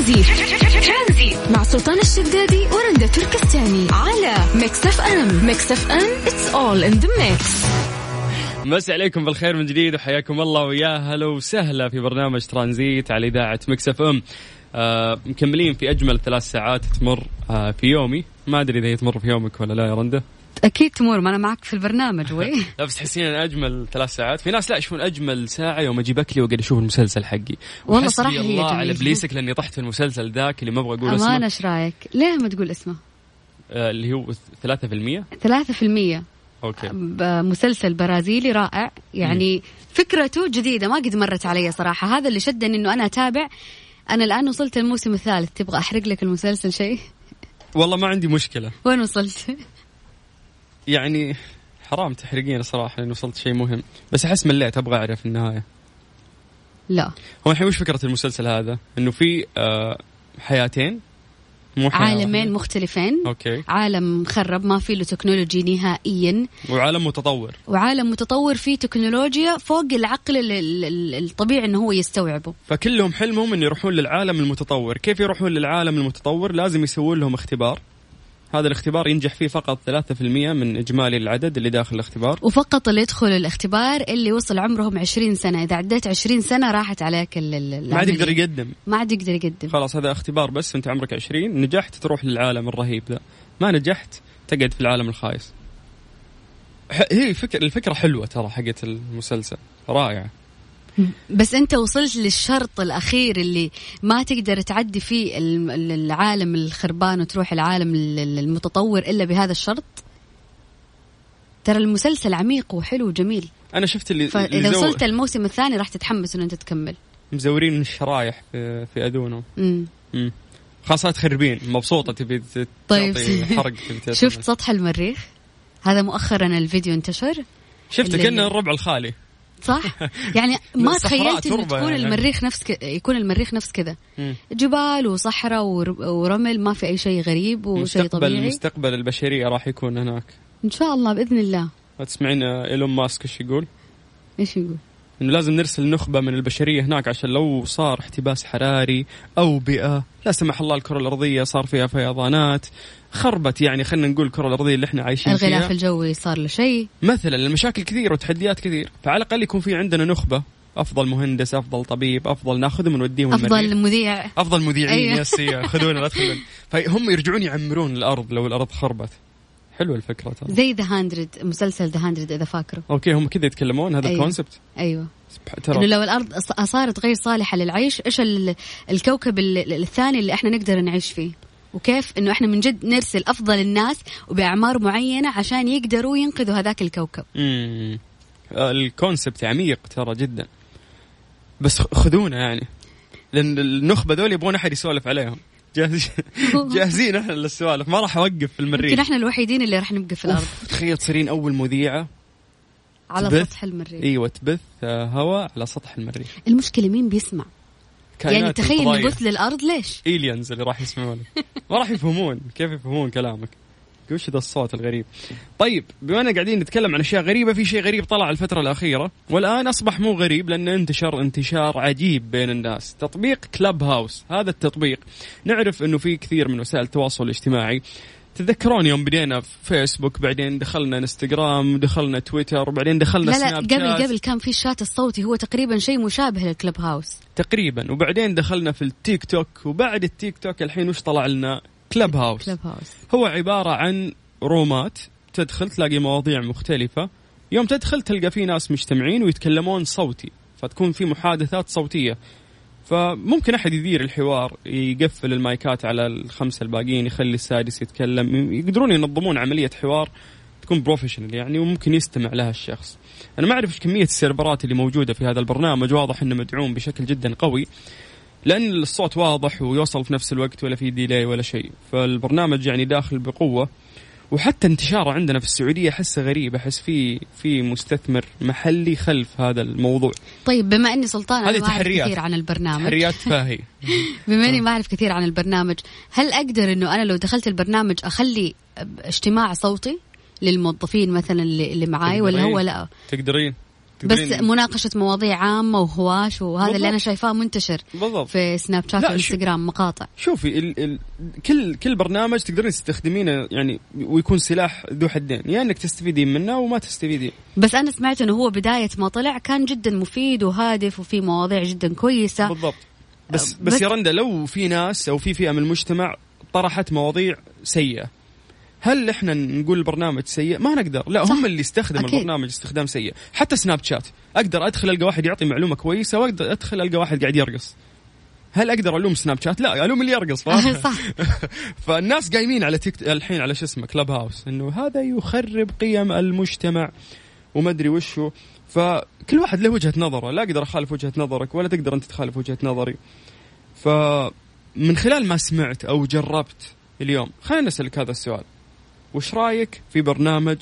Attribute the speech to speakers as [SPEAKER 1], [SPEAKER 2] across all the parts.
[SPEAKER 1] ترانزيت مع سلطان الشدادي ورندا تركستاني على Mix FM Mix FM it's all in the mix
[SPEAKER 2] مسي عليكم بالخير من جديد وحياكم الله ويا هلا وسهلا في برنامج ترانزيت على إذاعة Mix FM آه مكملين في أجمل ثلاث ساعات تمر آه في يومي. ما أدري إذا هي تمر في يومك ولا لا يا رنده
[SPEAKER 3] أكيد تمر ما أنا معك في البرنامج وي.
[SPEAKER 2] لا بس تحسين أجمل ثلاث ساعات. في ناس لا يشوفون أجمل ساعة يوم أجيب أكلي وأقعد أشوف المسلسل حقي.
[SPEAKER 3] والله صراحة هي
[SPEAKER 2] الله على. ابليسك لأني طحت في المسلسل ذاك اللي ما أبغى أقول
[SPEAKER 3] أمانة
[SPEAKER 2] اسمه
[SPEAKER 3] إيش رأيك؟ ليه ما تقول اسمه؟
[SPEAKER 2] آه اللي هو 3%
[SPEAKER 3] 3%
[SPEAKER 2] okay.
[SPEAKER 3] مسلسل برازيلي رائع. يعني فكرته جديدة ما قد مرت علي صراحة. هذا اللي شدني إنه أنا أتابع. أنا الآن وصلت الموسم الثالث. تبغى أحرق لك المسلسل شيء؟
[SPEAKER 2] والله ما عندي مشكلة.
[SPEAKER 3] وين وصلت؟
[SPEAKER 2] يعني حرام تحرقين صراحة لأن وصلت شيء مهم. بس أحس مليت أبغى أعرف النهاية.
[SPEAKER 3] لا.
[SPEAKER 2] هو الحين وش فكرة المسلسل هذا؟ إنه في آه حياتين؟ مو حياة
[SPEAKER 3] عالمين
[SPEAKER 2] واحدة.
[SPEAKER 3] مختلفين.
[SPEAKER 2] okay.
[SPEAKER 3] عالم مخرب ما في له technology نهائيا.
[SPEAKER 2] وعالم متطور.
[SPEAKER 3] وعالم متطور فيه تكنولوجيا فوق العقل ال- ال- ال- الطبيعي إنه هو يستوعبه.
[SPEAKER 2] فكلهم حلمهم إنه يروحون للعالم المتطور، كيف يروحون للعالم المتطور؟ لازم يسوون لهم اختبار. هذا الاختبار ينجح فيه فقط 3% من إجمالي العدد اللي داخل الاختبار.
[SPEAKER 3] وفقط اللي يدخلوا الاختبار اللي وصل عمرهم 20 سنة. إذا عديت 20 سنة راحت عليك
[SPEAKER 2] ما عاد. يقدر يقدم.
[SPEAKER 3] ما عاد يقدر يقدم.
[SPEAKER 2] خلاص هذا اختبار بس انت عمرك 20 نجحت تروح للعالم الرهيب ذا. ما نجحت تقعد في العالم الخايس. هي فكر الفكرة حلوة ترى حقت المسلسل. رائعة.
[SPEAKER 3] بس أنت وصلت للشرط الأخير اللي ما تقدر تعدي فيه الم- ال- العالم الخربان وتروح العالم ال- ال- المتطور إلا بهذا الشرط ترى المسلسل عميق وحلو وجميل
[SPEAKER 2] أنا شفت اللي
[SPEAKER 3] فإذا
[SPEAKER 2] اللي زو-
[SPEAKER 3] وصلت الموسم الثاني راح تتحمس إنه أنت تكمل
[SPEAKER 2] مزورين الشرايح في في اذونهم
[SPEAKER 3] مم.
[SPEAKER 2] مم. خاصة تخربين مبسوطة تبي
[SPEAKER 3] طيب.
[SPEAKER 2] حرق تبي.
[SPEAKER 3] شفت سطح المريخ هذا مؤخرا الفيديو انتشر
[SPEAKER 2] شفت
[SPEAKER 3] اللي-
[SPEAKER 2] كأنه الربع الخالي
[SPEAKER 3] صح يعني ما تخيلت
[SPEAKER 2] إنه
[SPEAKER 3] تكون
[SPEAKER 2] يعني.
[SPEAKER 3] المريخ نفس ك... يكون المريخ نفس كذا. جبال وصحراء ور... ورمل ما في أي شيء غريب وشيء طبيعي
[SPEAKER 2] مستقبل البشرية راح يكون هناك
[SPEAKER 3] إن شاء الله بإذن الله
[SPEAKER 2] تسمعين إيلون ماسك إيش يقول؟
[SPEAKER 3] إيش يقول
[SPEAKER 2] إنه لازم نرسل نخبة من البشرية هناك عشان لو صار احتباس حراري أو بيئة لا سمح الله الكرة الأرضية صار فيها فيضانات خربت يعني خلينا نقول الكرة الأرضية اللي إحنا عايشين
[SPEAKER 3] الغلاف
[SPEAKER 2] فيها
[SPEAKER 3] الجوي صار له شيء
[SPEAKER 2] مثلا المشاكل كثير وتحديات كثير فعلى الأقل يكون في عندنا نخبة أفضل مهندس أفضل طبيب أفضل ناخذهم ونوديهم.
[SPEAKER 3] أفضل مذيع
[SPEAKER 2] أفضل مذيعين
[SPEAKER 3] أيوة.
[SPEAKER 2] يس. خذونا لا تخلون فهم يرجعون يعمرون الأرض لو الأرض خربت حلوة الفكرة ترى.
[SPEAKER 3] زي The Hundred مسلسل The Hundred إذا فاكره.
[SPEAKER 2] okay هم كذا يتكلمون هذا
[SPEAKER 3] أيوة.
[SPEAKER 2] ال
[SPEAKER 3] concept
[SPEAKER 2] أيوه.
[SPEAKER 3] انه
[SPEAKER 2] ترى.
[SPEAKER 3] لو الأرض صارت غير صالحة للعيش إيش ال- الكوكب ال- الثاني اللي إحنا نقدر نعيش فيه؟ وكيف؟ إنه إحنا من جد نرسل أفضل الناس وباعمار معينة عشان يقدروا ينقذوا هذاك الكوكب.
[SPEAKER 2] ال concept عميق ترى جدا. بس خذونا يعني. لأن النخبة ذول يبغون أحد يسولف عليهم. جاهز جاهزين إحنا للسوالف. ما راح أوقف في المريخ.
[SPEAKER 3] يمكن إحنا الوحيدين اللي راح نبقى في
[SPEAKER 2] الأرض. تخيل تصيرين أول مذيعة
[SPEAKER 3] على. سطح المريخ.
[SPEAKER 2] أيوه تبث آه، هواء على سطح المريخ.
[SPEAKER 3] المشكلة مين بيسمع؟ يعني تخيل. نبث للأرض ليش؟
[SPEAKER 2] aliens اللي راح يسمعونه ما راح يفهمون. كيف يفهمون كلامك؟ وش ذا الصوت الغريب؟ طيب بما إننا قاعدين نتكلم عن أشياء غريبة في شيء غريب طلع الفترة الأخيرة والآن أصبح مو غريب لأنه انتشر انتشار عجيب بين الناس تطبيق Clubhouse هذا التطبيق نعرف إنه في كثير من وسائل التواصل الاجتماعي. تتذكرون يوم بدينا في فيسبوك بعدين دخلنا انستغرام دخلنا تويتر وبعدين دخلنا
[SPEAKER 3] لا لا
[SPEAKER 2] سناب
[SPEAKER 3] قبل
[SPEAKER 2] شات.
[SPEAKER 3] قبل كان في الشات الصوتي هو تقريبا شيء مشابه للكلب هاوس
[SPEAKER 2] تقريبا. وبعدين دخلنا في التيك توك وبعد التيك توك الحين وش طلع لنا؟ كلب هاوس
[SPEAKER 3] كلب هاوس
[SPEAKER 2] هو عبارة عن رومات تدخل تلاقي مواضيع مختلفة. يوم تدخل تلقى في ناس مجتمعين ويتكلمون صوتي فتكون في محادثات صوتية. فممكن أحد يدير الحوار يقفل المايكات على الخمسة الباقيين يخلي السادس يتكلم يقدرون ينظمون عملية حوار تكون professional يعني وممكن يستمع لها الشخص. أنا ما أعرف إيش كمية السيرفرات اللي موجودة في هذا البرنامج واضح أنه مدعوم بشكل جدا قوي. لأن الصوت واضح ويوصل في نفس الوقت ولا في delay ولا شيء. فالبرنامج يعني داخل بقوة. وحتى انتشاره عندنا في السعودية احسه غريب أحس في في مستثمر محلي خلف هذا الموضوع.
[SPEAKER 3] طيب بما إني سلطان
[SPEAKER 2] هذه
[SPEAKER 3] أنا ما أعرف
[SPEAKER 2] تحريات.
[SPEAKER 3] كثير عن البرنامج.
[SPEAKER 2] تحريات فاهي.
[SPEAKER 3] بما إني ما أعرف كثير عن البرنامج هل أقدر إنه أنا لو دخلت البرنامج أخلي اجتماع صوتي للموظفين مثلا اللي اللي معاي ولا. هو لا؟
[SPEAKER 2] تقدرين.
[SPEAKER 3] بس مناقشة مواضيع عامة وهواش وهذا اللي
[SPEAKER 2] بالضبط.
[SPEAKER 3] أنا شايفاه منتشر
[SPEAKER 2] بالضبط.
[SPEAKER 3] في سناب شات وإنستغرام مقاطع.
[SPEAKER 2] شوفي ال ال كل كل برنامج تقدرين تستخدمينه يعني ويكون سلاح ذو حدين. يا إنك تستفيدين منه وما تستفيدين.
[SPEAKER 3] بس أنا سمعت إنه هو بداية ما طلع كان جدا مفيد وهادف وفي مواضيع جدا كويسة.
[SPEAKER 2] بالضبط. بس
[SPEAKER 3] أه،
[SPEAKER 2] بس,
[SPEAKER 3] بس-
[SPEAKER 2] يا رندا لو في ناس أو في فئة من المجتمع طرحت مواضيع سيئة هل إحنا نقول البرنامج سيء؟ ما نقدر، لا
[SPEAKER 3] صح.
[SPEAKER 2] هم اللي استخدموا. البرنامج استخدام سيء، حتى سناب شات، أقدر أدخل ألقى واحد يعطي معلومة كويسة وأقدر أدخل ألقى واحد قاعد يرقص. هل أقدر ألوم سناب شات؟ لا ألوم اللي يرقص؟
[SPEAKER 3] صح
[SPEAKER 2] فالناس قايمين على تيك الحين على شو اسمه كلب هاوس إنه هذا يخرب قيم المجتمع وما أدري وشو فكل واحد له وجهة نظره لا أقدر أخالف وجهة نظرك ولا تقدر أنت تخالف وجهة نظري فمن خلال ما سمعت أو جربت اليوم خلينا نسألك هذا السؤال وش رايك في برنامج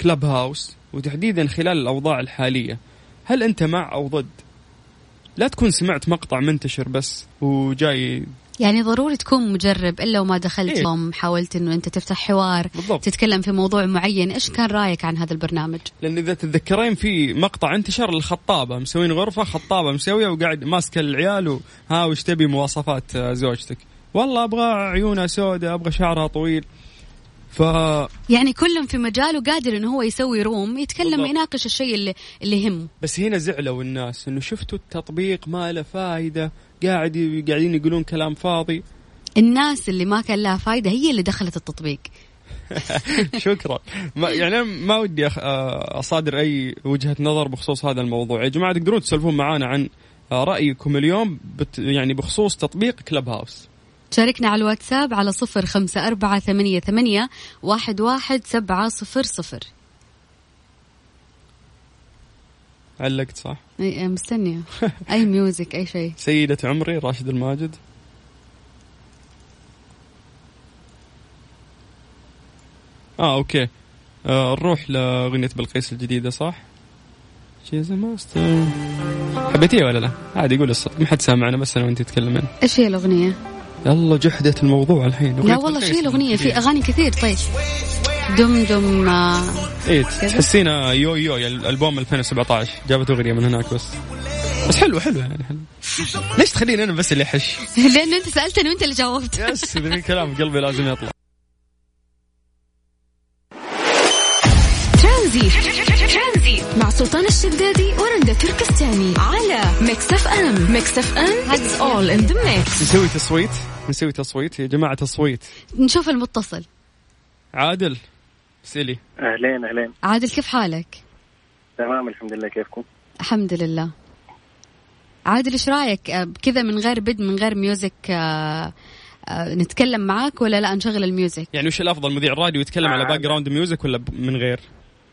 [SPEAKER 2] كلب هاوس وتحديدا خلال الأوضاع الحالية؟ هل أنت مع أو ضد؟ لا تكون سمعت مقطع منتشر بس وجاي
[SPEAKER 3] يعني ضروري تكون مجرب إلا وما دخلت
[SPEAKER 2] إيه.
[SPEAKER 3] حاولت إنه أنت تفتح حوار
[SPEAKER 2] بالضبط.
[SPEAKER 3] تتكلم في موضوع معين إيش كان رأيك عن هذا البرنامج؟
[SPEAKER 2] لأن إذا تتذكرين في مقطع انتشر الخطابه مسوين غرفة خطابة مسوية وقاعد ماسكه العيال وها وش تبي مواصفات زوجتك؟ والله أبغى عيونها سوداء أبغى شعرها طويل. ف
[SPEAKER 3] يعني كل في مجاله قادر إنه هو يسوي روم يتكلم
[SPEAKER 2] بالضبط.
[SPEAKER 3] يناقش الشيء اللي اللي يهمه
[SPEAKER 2] بس هنا زعلوا الناس إنه شفتوا التطبيق ما له فايدة قاعد قاعدين يقولون كلام فاضي.
[SPEAKER 3] الناس اللي ما كان لها فايدة هي اللي دخلت التطبيق.
[SPEAKER 2] شكرا. ما يعني ما ودي أخ- آه، أصادر أي وجهة نظر بخصوص هذا الموضوع. يا جماعة تقدرون تسولفون معنا عن آه، رأيكم اليوم بت يعني بخصوص تطبيق كلب هاوس
[SPEAKER 3] شاركنا على الواتساب على صفر خمسة أربعة ثمانية, ثمانية واحد, واحد سبعة صفر صفر.
[SPEAKER 2] علقت صح؟
[SPEAKER 3] أي- مستنية. أي ميوزك أي شيء.
[SPEAKER 2] سيدة عمري راشد الماجد. آه okay. آه نروح لأغنية بلقيس الجديدة صح؟ she's master حبيتيها ولا لا؟ عادي قول الصوت. ما حد سامعنا بس أنا وانت تتكلمين
[SPEAKER 3] إيش هي الأغنية؟
[SPEAKER 2] يلا جحدت الموضوع الحين.
[SPEAKER 3] لا والله هي الأغنية في. أغاني كثير طيب. دم دم آه،
[SPEAKER 2] إيه تحسينا يو يو يا الألبوم 2017 جابت أغنية من هناك بس. بس حلو حلو يعني حلو ليش تخليني أنا بس اللي أحش؟
[SPEAKER 3] لأن أنت سألتني وأنت اللي جاوبت.
[SPEAKER 2] yes في كلام قلبي لازم يطلع.
[SPEAKER 1] ترانزيت مع سلطان الشدادي ورندا تركستاني على Mix FM. Mix FM it's all in the mix
[SPEAKER 2] نسوي تصويت. نسوي تصويت. يا جماعة تصويت.
[SPEAKER 3] نشوف المتصل.
[SPEAKER 2] عادل سيلي
[SPEAKER 4] أهلين أهلين.
[SPEAKER 3] عادل كيف حالك؟
[SPEAKER 4] تمام الحمد لله. كيفكم؟
[SPEAKER 3] الحمد لله. عادل إيش رأيك؟ آه، كذا من غير bed من غير music آه، آه، نتكلم معاك ولا لا؟ نشغل ال music.
[SPEAKER 2] يعني وش الأفضل مذيع الراديو يتكلم على
[SPEAKER 4] آه.
[SPEAKER 2] background music ولا من غير؟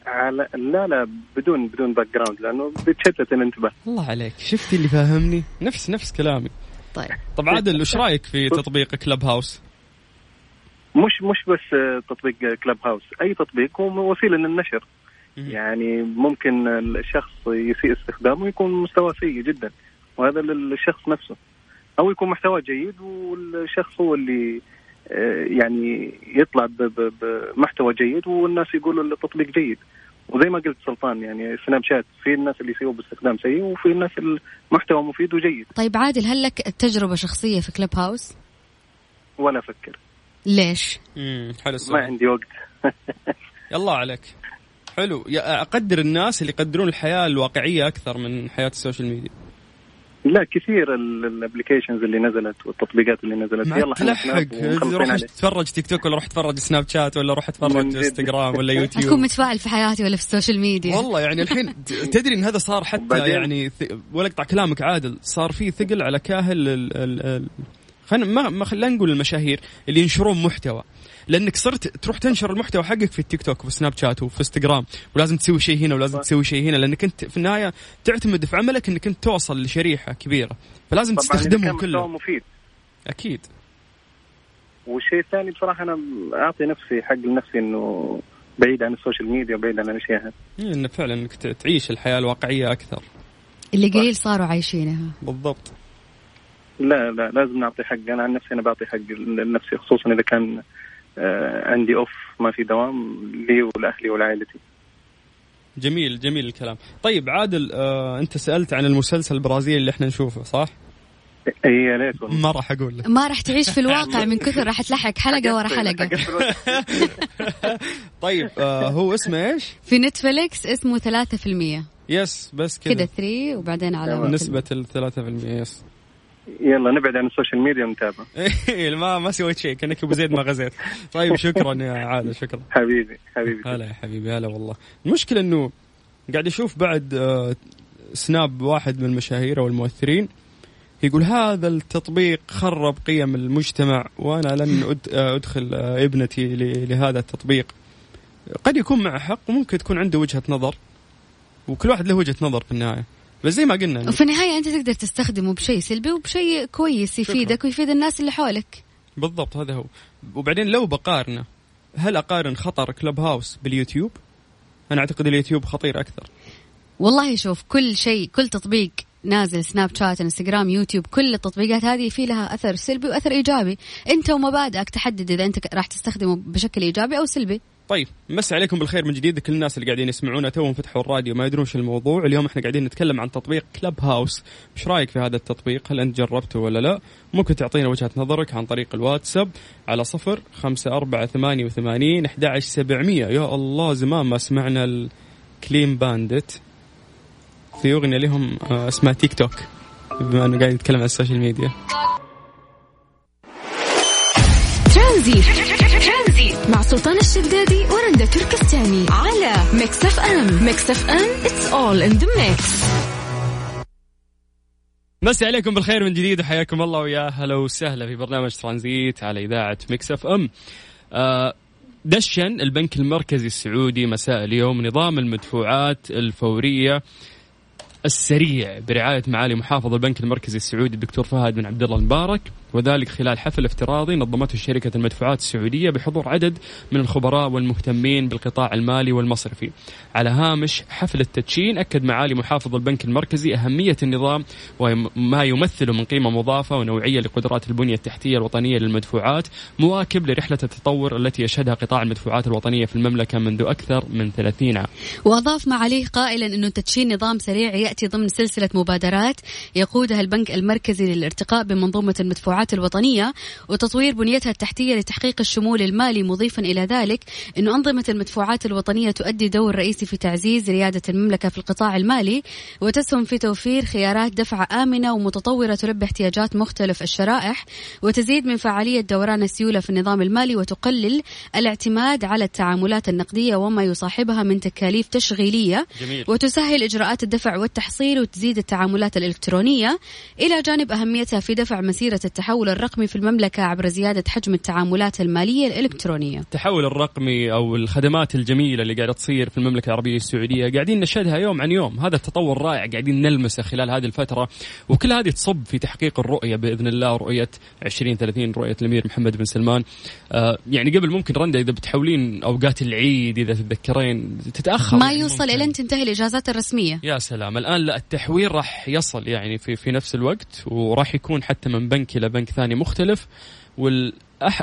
[SPEAKER 4] على لا لا بدون بدون background لأنه بتشتت الانتباه
[SPEAKER 2] الله عليك. شفتي اللي فاهمني؟ نفس نفس كلامي.
[SPEAKER 3] طيب.
[SPEAKER 2] طب عادل وش رأيك في تطبيق Clubhouse؟
[SPEAKER 4] مش مش بس تطبيق Clubhouse أي تطبيق هو وسيله للنشر. يعني ممكن الشخص يسيء استخدامه ويكون مستوى سيء جدا وهذا للشخص نفسه. أو يكون محتوى جيد والشخص هو اللي يعني يطلع بمحتوى جيد والناس يقولوا التطبيق جيد. وزي ما قلت سلطان يعني سناب شات في الناس اللي يسووا باستخدام سيء وفي الناس المحتوى مفيد وجيد.
[SPEAKER 3] طيب عادل هل لك تجربة شخصية في كلب هاوس؟
[SPEAKER 4] ولا أفكر.
[SPEAKER 3] ليش؟
[SPEAKER 2] امم حلو
[SPEAKER 4] ما
[SPEAKER 2] السؤال
[SPEAKER 4] عندي وقت.
[SPEAKER 2] يلا عليك. حلو. أقدر الناس اللي يقدرون الحياة الواقعية أكثر من حياة ال social media؟
[SPEAKER 4] لا كثير ال applications اللي نزلت والتطبيقات اللي نزلت.
[SPEAKER 2] ما
[SPEAKER 4] يلا
[SPEAKER 2] تلحق روح. تتفرج تيك توك ولا روح تتفرج سناب شات ولا روح تتفرج. انستغرام ولا
[SPEAKER 3] أكون
[SPEAKER 2] يوتيوب
[SPEAKER 3] متفائل في حياتي ولا في ال social media
[SPEAKER 2] والله يعني الحين تدري إن هذا صار حتى يعني ث- ولا اقطع كلامك عادل صار في ثقل على كاهل ال ال ال خلينا ما ما خلينا نقول المشاهير اللي ينشرون محتوى. لأنك صرت تروح تنشر المحتوى حقك في التيك توك وفي سناب شات وفي إنستغرام ولازم تسوي شيء هنا ولازم. تسوي شيء هنا لأنك أنت في النهاية تعتمد في عملك إنك أنت توصل لشريحة كبيرة فلازم تستخدمهم كلهم.
[SPEAKER 4] مفيد.
[SPEAKER 2] أكيد.
[SPEAKER 4] والشيء الثاني بصراحة أنا أعطي نفسي حق لنفسي إنه بعيد عن ال social media وبعيد عن الاشياء هذه
[SPEAKER 2] إيه، انه فعلا إنك تعيش الحياة الواقعية أكثر.
[SPEAKER 3] اللي قليل صاروا عايشينها.
[SPEAKER 2] بالضبط.
[SPEAKER 4] لا لا لازم نعطي حق. أنا عن نفسي أنا بعطي حق لنفسي خصوصا إذا كان عندي أوف ما في دوام لي ولأهلي ولعائلتي.
[SPEAKER 2] جميل جميل الكلام. طيب عادل آه أنت سألت عن المسلسل البرازيلي اللي إحنا نشوفه صح؟
[SPEAKER 4] إي يا والله
[SPEAKER 2] ما راح أقول لك.
[SPEAKER 3] ما راح تعيش في الواقع من كثر راح تلحق حلقة ورا حلقة.
[SPEAKER 2] طيب آه هو اسمه إيش؟
[SPEAKER 3] في نتفليكس اسمه ثلاثة في المية.
[SPEAKER 2] yes بس
[SPEAKER 3] كذا.
[SPEAKER 2] كذا
[SPEAKER 3] 3 وبعدين على
[SPEAKER 2] نسبة ال 3% yes.
[SPEAKER 4] يلا نبعد عن ال social media ونتابع.
[SPEAKER 2] إيه، ما ما سويت شيء كأنك أبو زيد ما غزيت. طيب شكرا يا عادل شكرا.
[SPEAKER 4] حبيبي حبيبي.
[SPEAKER 2] هلا يا حبيبي هلا والله. المشكلة إنه قاعد أشوف بعد آه، سناب واحد من المشاهير أو المؤثرين يقول هذا التطبيق خرب قيم المجتمع وأنا لن آه، أدخل آه، ابنتي لهذا التطبيق. قد يكون معه حق وممكن تكون عنده وجهة نظر وكل واحد له وجهة نظر في النهاية. بس زي ما قلنا
[SPEAKER 3] وفي النهاية أنت تقدر تستخدمه بشيء سلبي وبشيء كويس يفيدك ويفيد الناس اللي حولك.
[SPEAKER 2] بالضبط هذا هو. وبعدين لو بقارنه هل أقارن خطر كلب هاوس باليوتيوب؟ أنا أعتقد اليوتيوب خطير أكثر.
[SPEAKER 3] والله شوف كل شيء كل تطبيق نازل سناب شات إنستغرام يوتيوب كل التطبيقات هذه في لها أثر سلبي وأثر إيجابي. أنت ومبادئك تحدد إذا أنت راح تستخدمه بشكل إيجابي أو سلبي.
[SPEAKER 2] طيب مسي عليكم بالخير من جديد. كل الناس اللي قاعدين يسمعونا توهم فتحوا الراديو ما يدرون شو الموضوع. اليوم إحنا قاعدين نتكلم عن تطبيق كلب هاوس إيش رأيك في هذا التطبيق؟ هل أنت جربته ولا لا؟ ممكن تعطينا وجهة نظرك عن طريق الواتساب على صفر خمسة أربعة ثمانية وثمانين أحد سبعمية. يا الله زمان ما سمعنا الكليم باندت في أغنية لهم آه، اسمها تيك توك بما أنه قاعد يتكلم عن ال social
[SPEAKER 1] media. ترانزيت. مع سلطان الشدادي ورندا تركستاني على ميكس اف ام ميكس اف ام it's all in the mix.
[SPEAKER 2] مسي عليكم بالخير من جديد وحياكم الله ويا هلا وسهلا في برنامج ترانزيت على إذاعة مكس اف ام. دشن البنك المركزي السعودي مساء اليوم نظام المدفوعات الفورية السريع برعاية معالي محافظ البنك المركزي السعودي الدكتور فهد بن عبد الله المبارك. وذلك خلال حفل افتراضي نظمته شركة المدفوعات السعودية بحضور عدد من الخبراء والمهتمين بالقطاع المالي والمصرفي. على هامش حفل التدشين أكد معالي محافظ البنك المركزي أهمية النظام وما يمثله من قيمة مضافة ونوعية لقدرات البنية التحتية الوطنية للمدفوعات مواكب لرحلة التطور التي يشهدها قطاع المدفوعات الوطنية في المملكة منذ أكثر من 30 عام.
[SPEAKER 3] وأضاف معاليه قائلا انه تدشين نظام سريع يأتي ضمن سلسلة مبادرات يقودها البنك المركزي للارتقاء بمنظومة المدفوعات الوطنية وتطوير بنيتها التحتية لتحقيق الشمول المالي مضيفا إلى ذلك انه أنظمة المدفوعات الوطنية تؤدي دور رئيسي في تعزيز ريادة المملكة في القطاع المالي وتسهم في توفير خيارات دفع آمنة ومتطورة تلبي احتياجات مختلف الشرائح وتزيد من فعالية دوران السيولة في النظام المالي وتقلل الاعتماد على التعاملات النقدية وما يصاحبها من تكاليف تشغيلية
[SPEAKER 2] جميل.
[SPEAKER 3] وتسهل إجراءات الدفع والتحصيل وتزيد التعاملات الإلكترونية إلى جانب أهميتها في دفع مسيرة التحول الرقمي في المملكة عبر زيادة حجم التعاملات المالية الإلكترونية.
[SPEAKER 2] التحول الرقمي أو الخدمات الجميلة اللي قاعدة تصير في المملكة العربية السعودية قاعدين نشهدها يوم عن يوم هذا التطور رائع قاعدين نلمسه خلال هذه الفترة وكل هذه تصب في تحقيق الرؤية بإذن الله رؤية 2030 رؤية الأمير محمد بن سلمان آه يعني قبل ممكن رندا إذا بتحولين أوقات العيد إذا تتذكرين تتأخر
[SPEAKER 3] ما
[SPEAKER 2] يعني
[SPEAKER 3] يوصل
[SPEAKER 2] ممكن.
[SPEAKER 3] إلى أن تنتهي الإجازات الرسمية.
[SPEAKER 2] يا سلام الآن لا التحويل راح يصل يعني في في نفس الوقت وراح يكون حتى من بنك إلى بنك ثاني مختلف وال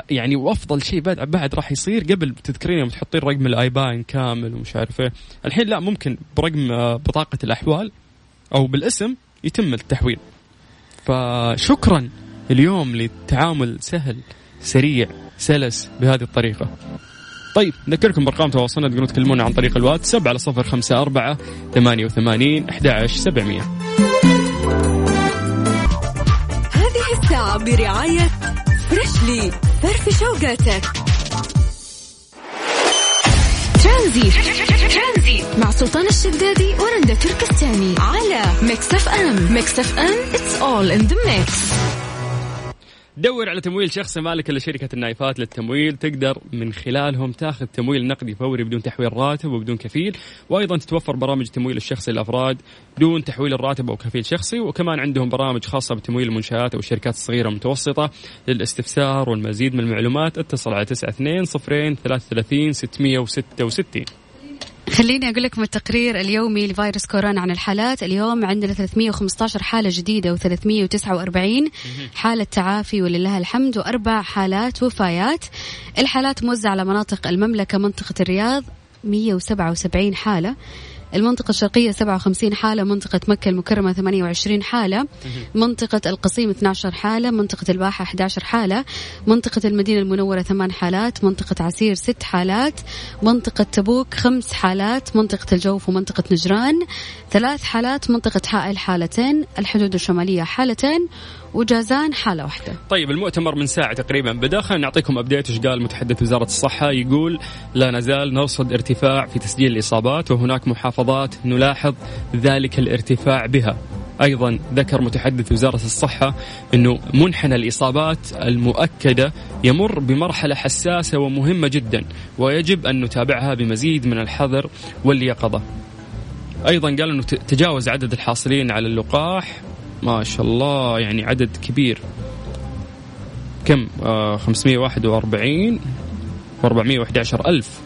[SPEAKER 2] يعني وأفضل شيء بعد بعد راح يصير قبل تذكرين يوم تحطين رقم الايبان كامل ومش عارف إيه. الحين لا ممكن برقم آه، بطاقة الأحوال أو بالاسم يتم التحويل. فشكرا اليوم للتعامل سهل سريع سلس بهذه الطريقة. طيب نذكركم بأرقام تواصلنا تقدرون تكلمونا عن طريق الواتساب على صفر خمسة أربعة ثمانية وثمانين أحد سبعمية.
[SPEAKER 1] برعاية فريشلي فرف شوقاتك ترانزيت. مع سلطان الشدادي ورندا تركستاني. على ميكس أف أم. ميكس أف أم it's all in the mix.
[SPEAKER 2] دور على تمويل شخصي مالك إلا شركة النايفات للتمويل تقدر من خلالهم تاخذ تمويل نقدي فوري بدون تحويل راتب وبدون كفيل وأيضا تتوفر برامج تمويل الشخصي للأفراد دون تحويل الراتب أو كفيل شخصي وكمان عندهم برامج خاصة بتمويل المنشآت أو الشركات الصغيرة والمتوسطة للاستفسار والمزيد من المعلومات اتصل على 92 صفرين 33 666
[SPEAKER 3] خليني أقول لكم التقرير اليومي لفيروس كورونا عن الحالات. اليوم عندنا 315 حالة جديدة و349 حالة تعافي ولله الحمد وأربع حالات وفيات. الحالات موزعة على مناطق المملكة منطقة الرياض 177 حالة. المنطقة الشرقية 57 حالة منطقة مكة المكرمة 28 حالة منطقة القصيم 12 حالة منطقة الباحة 11 حالة منطقة المدينة المنورة 8 حالات منطقة عسير 6 حالات منطقة تبوك 5 حالات منطقة الجوف ومنطقة نجران ثلاث حالات منطقة حائل حالتين الحدود الشمالية حالتين وجازان حالة واحدة.
[SPEAKER 2] طيب المؤتمر من ساعة تقريبا بدأ. خلينا نعطيكم أبديت وش قال متحدث وزارة الصحة؟ يقول لا نزال نرصد ارتفاع في تسجيل الإصابات وهناك محافظات نلاحظ ذلك الارتفاع بها. أيضا ذكر متحدث وزارة الصحة إنه منحنى الإصابات المؤكدة يمر بمرحلة حساسة ومهمة جدا ويجب أن نتابعها بمزيد من الحذر واليقظة. أيضا قال إنه تجاوز عدد الحاصلين على اللقاح. ما شاء الله يعني عدد كبير. كم؟ آه 541 و411 ألف.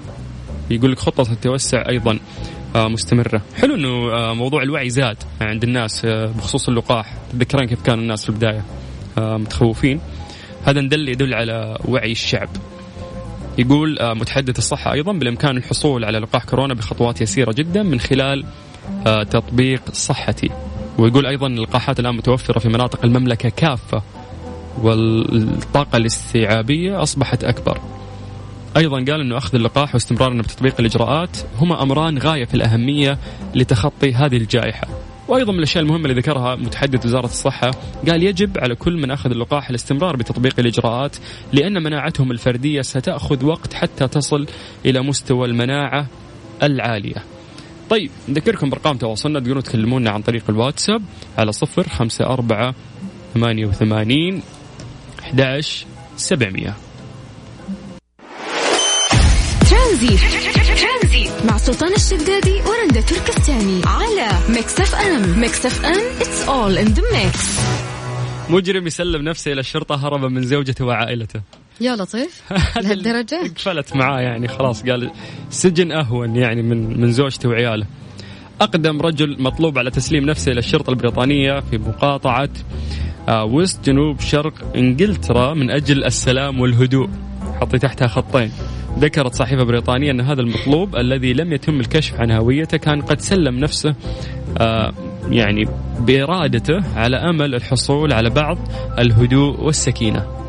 [SPEAKER 2] يقول لك خطة التوسع أيضا آه مستمرة. حلو أنه آه موضوع الوعي زاد عند الناس آه بخصوص اللقاح. تذكرين كيف كان الناس في البداية؟ آه متخوفين. هذا دل يدل على وعي الشعب. يقول آه متحدث الصحة أيضا بالإمكان الحصول على لقاح كورونا بخطوات يسيرة جدا من خلال آه تطبيق صحتي. ويقول أيضا اللقاحات الآن متوفرة في مناطق المملكة كافة والطاقة الاستيعابية أصبحت أكبر. أيضا قال إنه أخذ اللقاح واستمرارنا بتطبيق الإجراءات هما أمران غاية في الأهمية لتخطي هذه الجائحة. وأيضا من الأشياء المهمة اللي ذكرها متحدث وزارة الصحة قال يجب على كل من أخذ اللقاح الاستمرار بتطبيق الإجراءات لأن مناعتهم الفردية ستأخذ وقت حتى تصل إلى مستوى المناعة العالية. طيب نذكركم بأرقام تواصلنا. تقدرون تكلمونا عن طريق الواتساب على صفر خمسة أربعة ثمانية وثمانين أحداش سبعمية.
[SPEAKER 1] ترانزي مع سلطان الشدادي ورندا تركستاني على ميكس أف أم. ميكس أف أم it's all in the mix.
[SPEAKER 2] مجرم يسلم نفسه إلى الشرطة هربا من زوجته وعائلته.
[SPEAKER 3] يا لطيف. لهالدرجة؟
[SPEAKER 2] قفلت معاه يعني خلاص قال سجن أهون يعني من من زوجته وعياله. أقدم رجل مطلوب على تسليم نفسه إلى الشرطة البريطانية في مقاطعة آه، ويست جنوب شرق إنجلترا من أجل السلام والهدوء. حطي تحتها خطين. ذكرت صحيفة بريطانية أن هذا المطلوب الذي لم يتم الكشف عن هويته كان قد سلم نفسه آه، يعني بإرادته على أمل الحصول على بعض الهدوء والسكينة.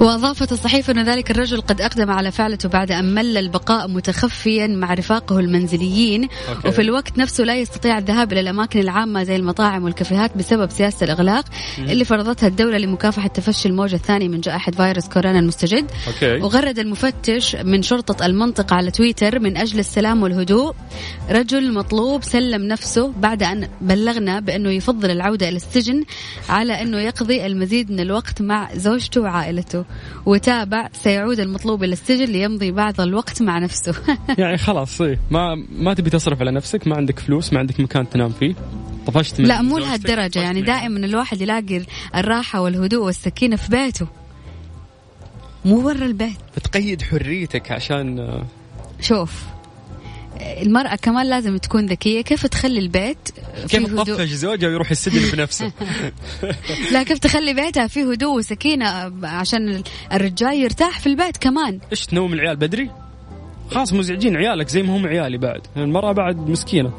[SPEAKER 3] وأضافت الصحيفة أن ذلك الرجل قد أقدم على فعلته بعد أن مل البقاء متخفيا مع رفاقه المنزليين أوكي. وفي الوقت نفسه لا يستطيع الذهاب إلى الأماكن العامة زي المطاعم والكافيهات بسبب سياسة الإغلاق م. اللي فرضتها الدولة لمكافحة تفشي الموجة الثانية من جائحة فيروس كورونا المستجد أوكي. وغرد المفتش من شرطة المنطقة على تويتر من أجل السلام والهدوء رجل مطلوب سلم نفسه بعد أن بلغنا بأنه يفضل العودة إلى السجن على أنه يقضي المزيد من الوقت مع زوجته وعائلته وتابع سيعود المطلوب إلى السجن ليمضي بعض الوقت مع نفسه.
[SPEAKER 2] يعني خلاص إيه. ما ما تبي تصرف على نفسك ما عندك فلوس ما عندك مكان تنام فيه. طفشت
[SPEAKER 3] من لا مو لهالدرجة. يعني دائما الواحد يلاقي الراحة والهدوء والسكينة في بيته. مو برا البيت.
[SPEAKER 2] بتقيد حريتك عشان
[SPEAKER 3] شوف المرأة كمان لازم تكون ذكية. كيف تخلي البيت
[SPEAKER 2] كيف تطفش زوجها ويروح السجن بنفسه؟
[SPEAKER 3] لا كيف تخلي بيتها فيه هدوء وسكينة عشان الرجال يرتاح في البيت كمان؟
[SPEAKER 2] إيش تنوم العيال بدري؟ خلاص مزعجين عيالك زي ما هم عيالي بعد. المرأة بعد مسكينة.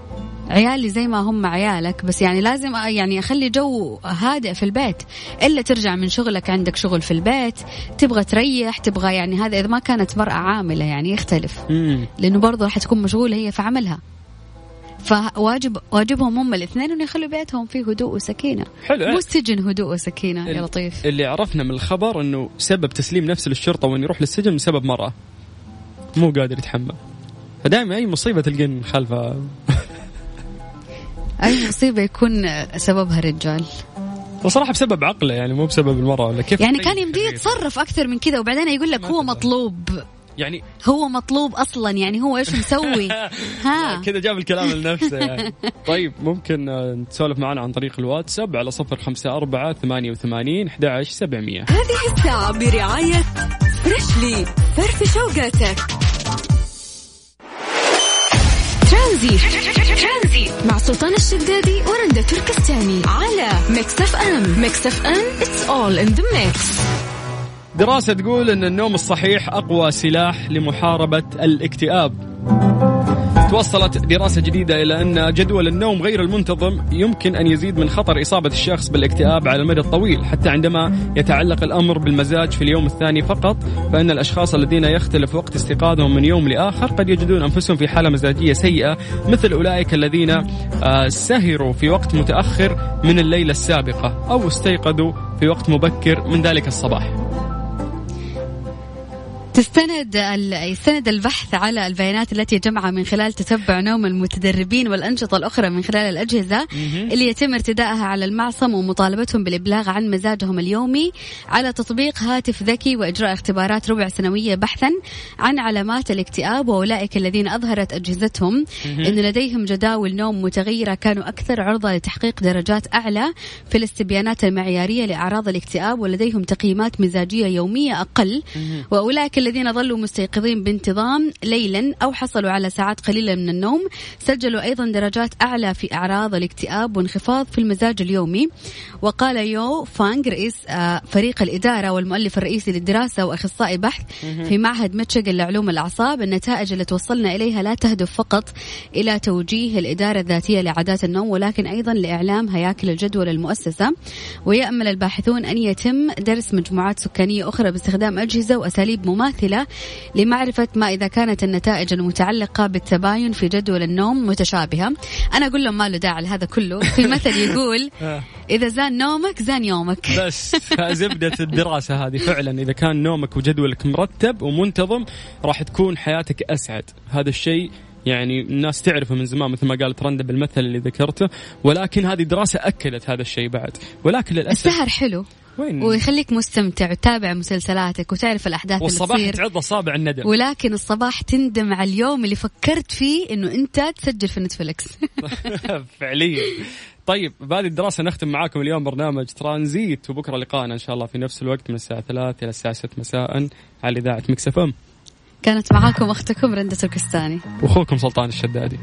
[SPEAKER 3] عيالي زي ما هم عيالك بس يعني لازم يعني أخلي جو هادئ في البيت. إلا ترجع من شغلك عندك شغل في البيت تبغى تريح تبغى يعني هذا إذا ما كانت مرأة عاملة يعني يختلف. لأنه برضه راح تكون مشغولة هي في عملها. فواجب واجبهم هم الاثنين إنه يخلوا بيتهم فيه هدوء وسكينة.
[SPEAKER 2] حلو.
[SPEAKER 3] مو سجن هدوء وسكينة يا لطيف.
[SPEAKER 2] اللي عرفنا من الخبر إنه سبب تسليم نفسه للشرطه وانه يروح للسجن بسبب مرأة. مو قادر يتحمل. فدائما أي مصيبة تلقين خلفها
[SPEAKER 3] أي مصيبة يكون سببها رجال؟
[SPEAKER 2] وصراحة بسبب عقله يعني مو بسبب المرأة ولا كيف
[SPEAKER 3] يعني كان يمديه يتصرف أكثر من كذا وبعدين يقول لك هو مطلوب.
[SPEAKER 2] يعني
[SPEAKER 3] هو مطلوب أصلا يعني هو إيش مسوي؟
[SPEAKER 2] ها. كذا جاب الكلام لنفسه يعني. طيب ممكن تسولف معنا عن طريق الواتساب على صفر خمسة أربعة ثمانية وثمانين أحد سبعمية.
[SPEAKER 1] هذه الساعة برعاية فريشلي فرفش أوقاتك ترانزيت مع سلطان الشدادي ورندا تركستاني. على ميكس اف ام. ميكس اف ام it's all in the mix.
[SPEAKER 2] دراسة تقول أن النوم الصحيح أقوى سلاح لمحاربة الاكتئاب. توصلت دراسة جديدة إلى أن جدول النوم غير المنتظم يمكن أن يزيد من خطر إصابة الشخص بالاكتئاب على المدى الطويل. حتى عندما يتعلق الأمر بالمزاج في اليوم الثاني فقط فإن الأشخاص الذين يختلف وقت استيقاظهم من يوم لآخر قد يجدون أنفسهم في حالة مزاجية سيئة مثل أولئك الذين آه، سهروا في وقت متأخر من الليلة السابقة أو استيقظوا في وقت مبكر من ذلك الصباح.
[SPEAKER 3] تستند يستند البحث على البيانات التي جمعها من خلال تتبع نوم المتدربين والأنشطة الأخرى من خلال الأجهزة اللي يتم ارتدائها على المعصم ومطالبتهم بالإبلاغ عن مزاجهم اليومي على تطبيق هاتف ذكي وإجراء اختبارات ربع سنوية بحثا عن علامات الاكتئاب وأولئك الذين أظهرت أجهزتهم. أن لديهم جداول نوم متغيرة كانوا أكثر عرضة لتحقيق درجات أعلى في الاستبيانات المعيارية لأعراض الاكتئاب ولديهم تقييمات مزاجية يومية أقل. وأولئك الذين ظلوا مستيقظين بانتظام ليلا أو حصلوا على ساعات قليلة من النوم. سجلوا أيضا درجات أعلى في أعراض الاكتئاب وانخفاض في المزاج اليومي. وقال يو فانغ رئيس آه، فريق الإدارة والمؤلف الرئيسي للدراسة وأخصائي بحث في معهد ميتشيغن لعلوم الأعصاب النتائج اللي توصلنا إليها لا تهدف فقط إلى توجيه الإدارة الذاتية لعادات النوم ولكن أيضا لإعلام هياكل الجدول المؤسسة. ويأمل الباحثون أن يتم درس مجموعات سكانية أخرى باستخدام أجهزة وأساليب مماثلة مماثلة لمعرفة ما إذا كانت النتائج المتعلقة بالتباين في جدول النوم متشابهة. أنا أقول لهم ما له داعي لهذا كله. في مثل يقول آه. إذا زان نومك زان يومك.
[SPEAKER 2] بس زبدة الدراسة هذه فعلا. إذا كان نومك وجدولك مرتب ومنتظم راح تكون حياتك أسعد. هذا الشيء يعني الناس تعرفه من زمان مثل ما قالت رندا بالمثل اللي ذكرته. ولكن هذه دراسة أكدت هذا الشيء بعد. ولكن للأسف
[SPEAKER 3] السهر حلو. وين؟ ويخليك مستمتع وتتابع مسلسلات وتعرف الأحداث
[SPEAKER 2] والصباح
[SPEAKER 3] اللي
[SPEAKER 2] تصير. تعض أصابع الندم.
[SPEAKER 3] ولكن الصباح تندم على اليوم اللي فكرت فيه إنه أنت تسجل في نتفلكس
[SPEAKER 2] فعليا. طيب بهذه الدراسة نختم معاكم اليوم برنامج ترانزيت وبكرة لقاءنا إن شاء الله في نفس الوقت من الساعة 3 إلى الساعة 6 مساء على إذاعة مكسف أم.
[SPEAKER 3] كانت معاكم أختكم رندة تركستاني.
[SPEAKER 2] وأخوكم سلطان الشدادي.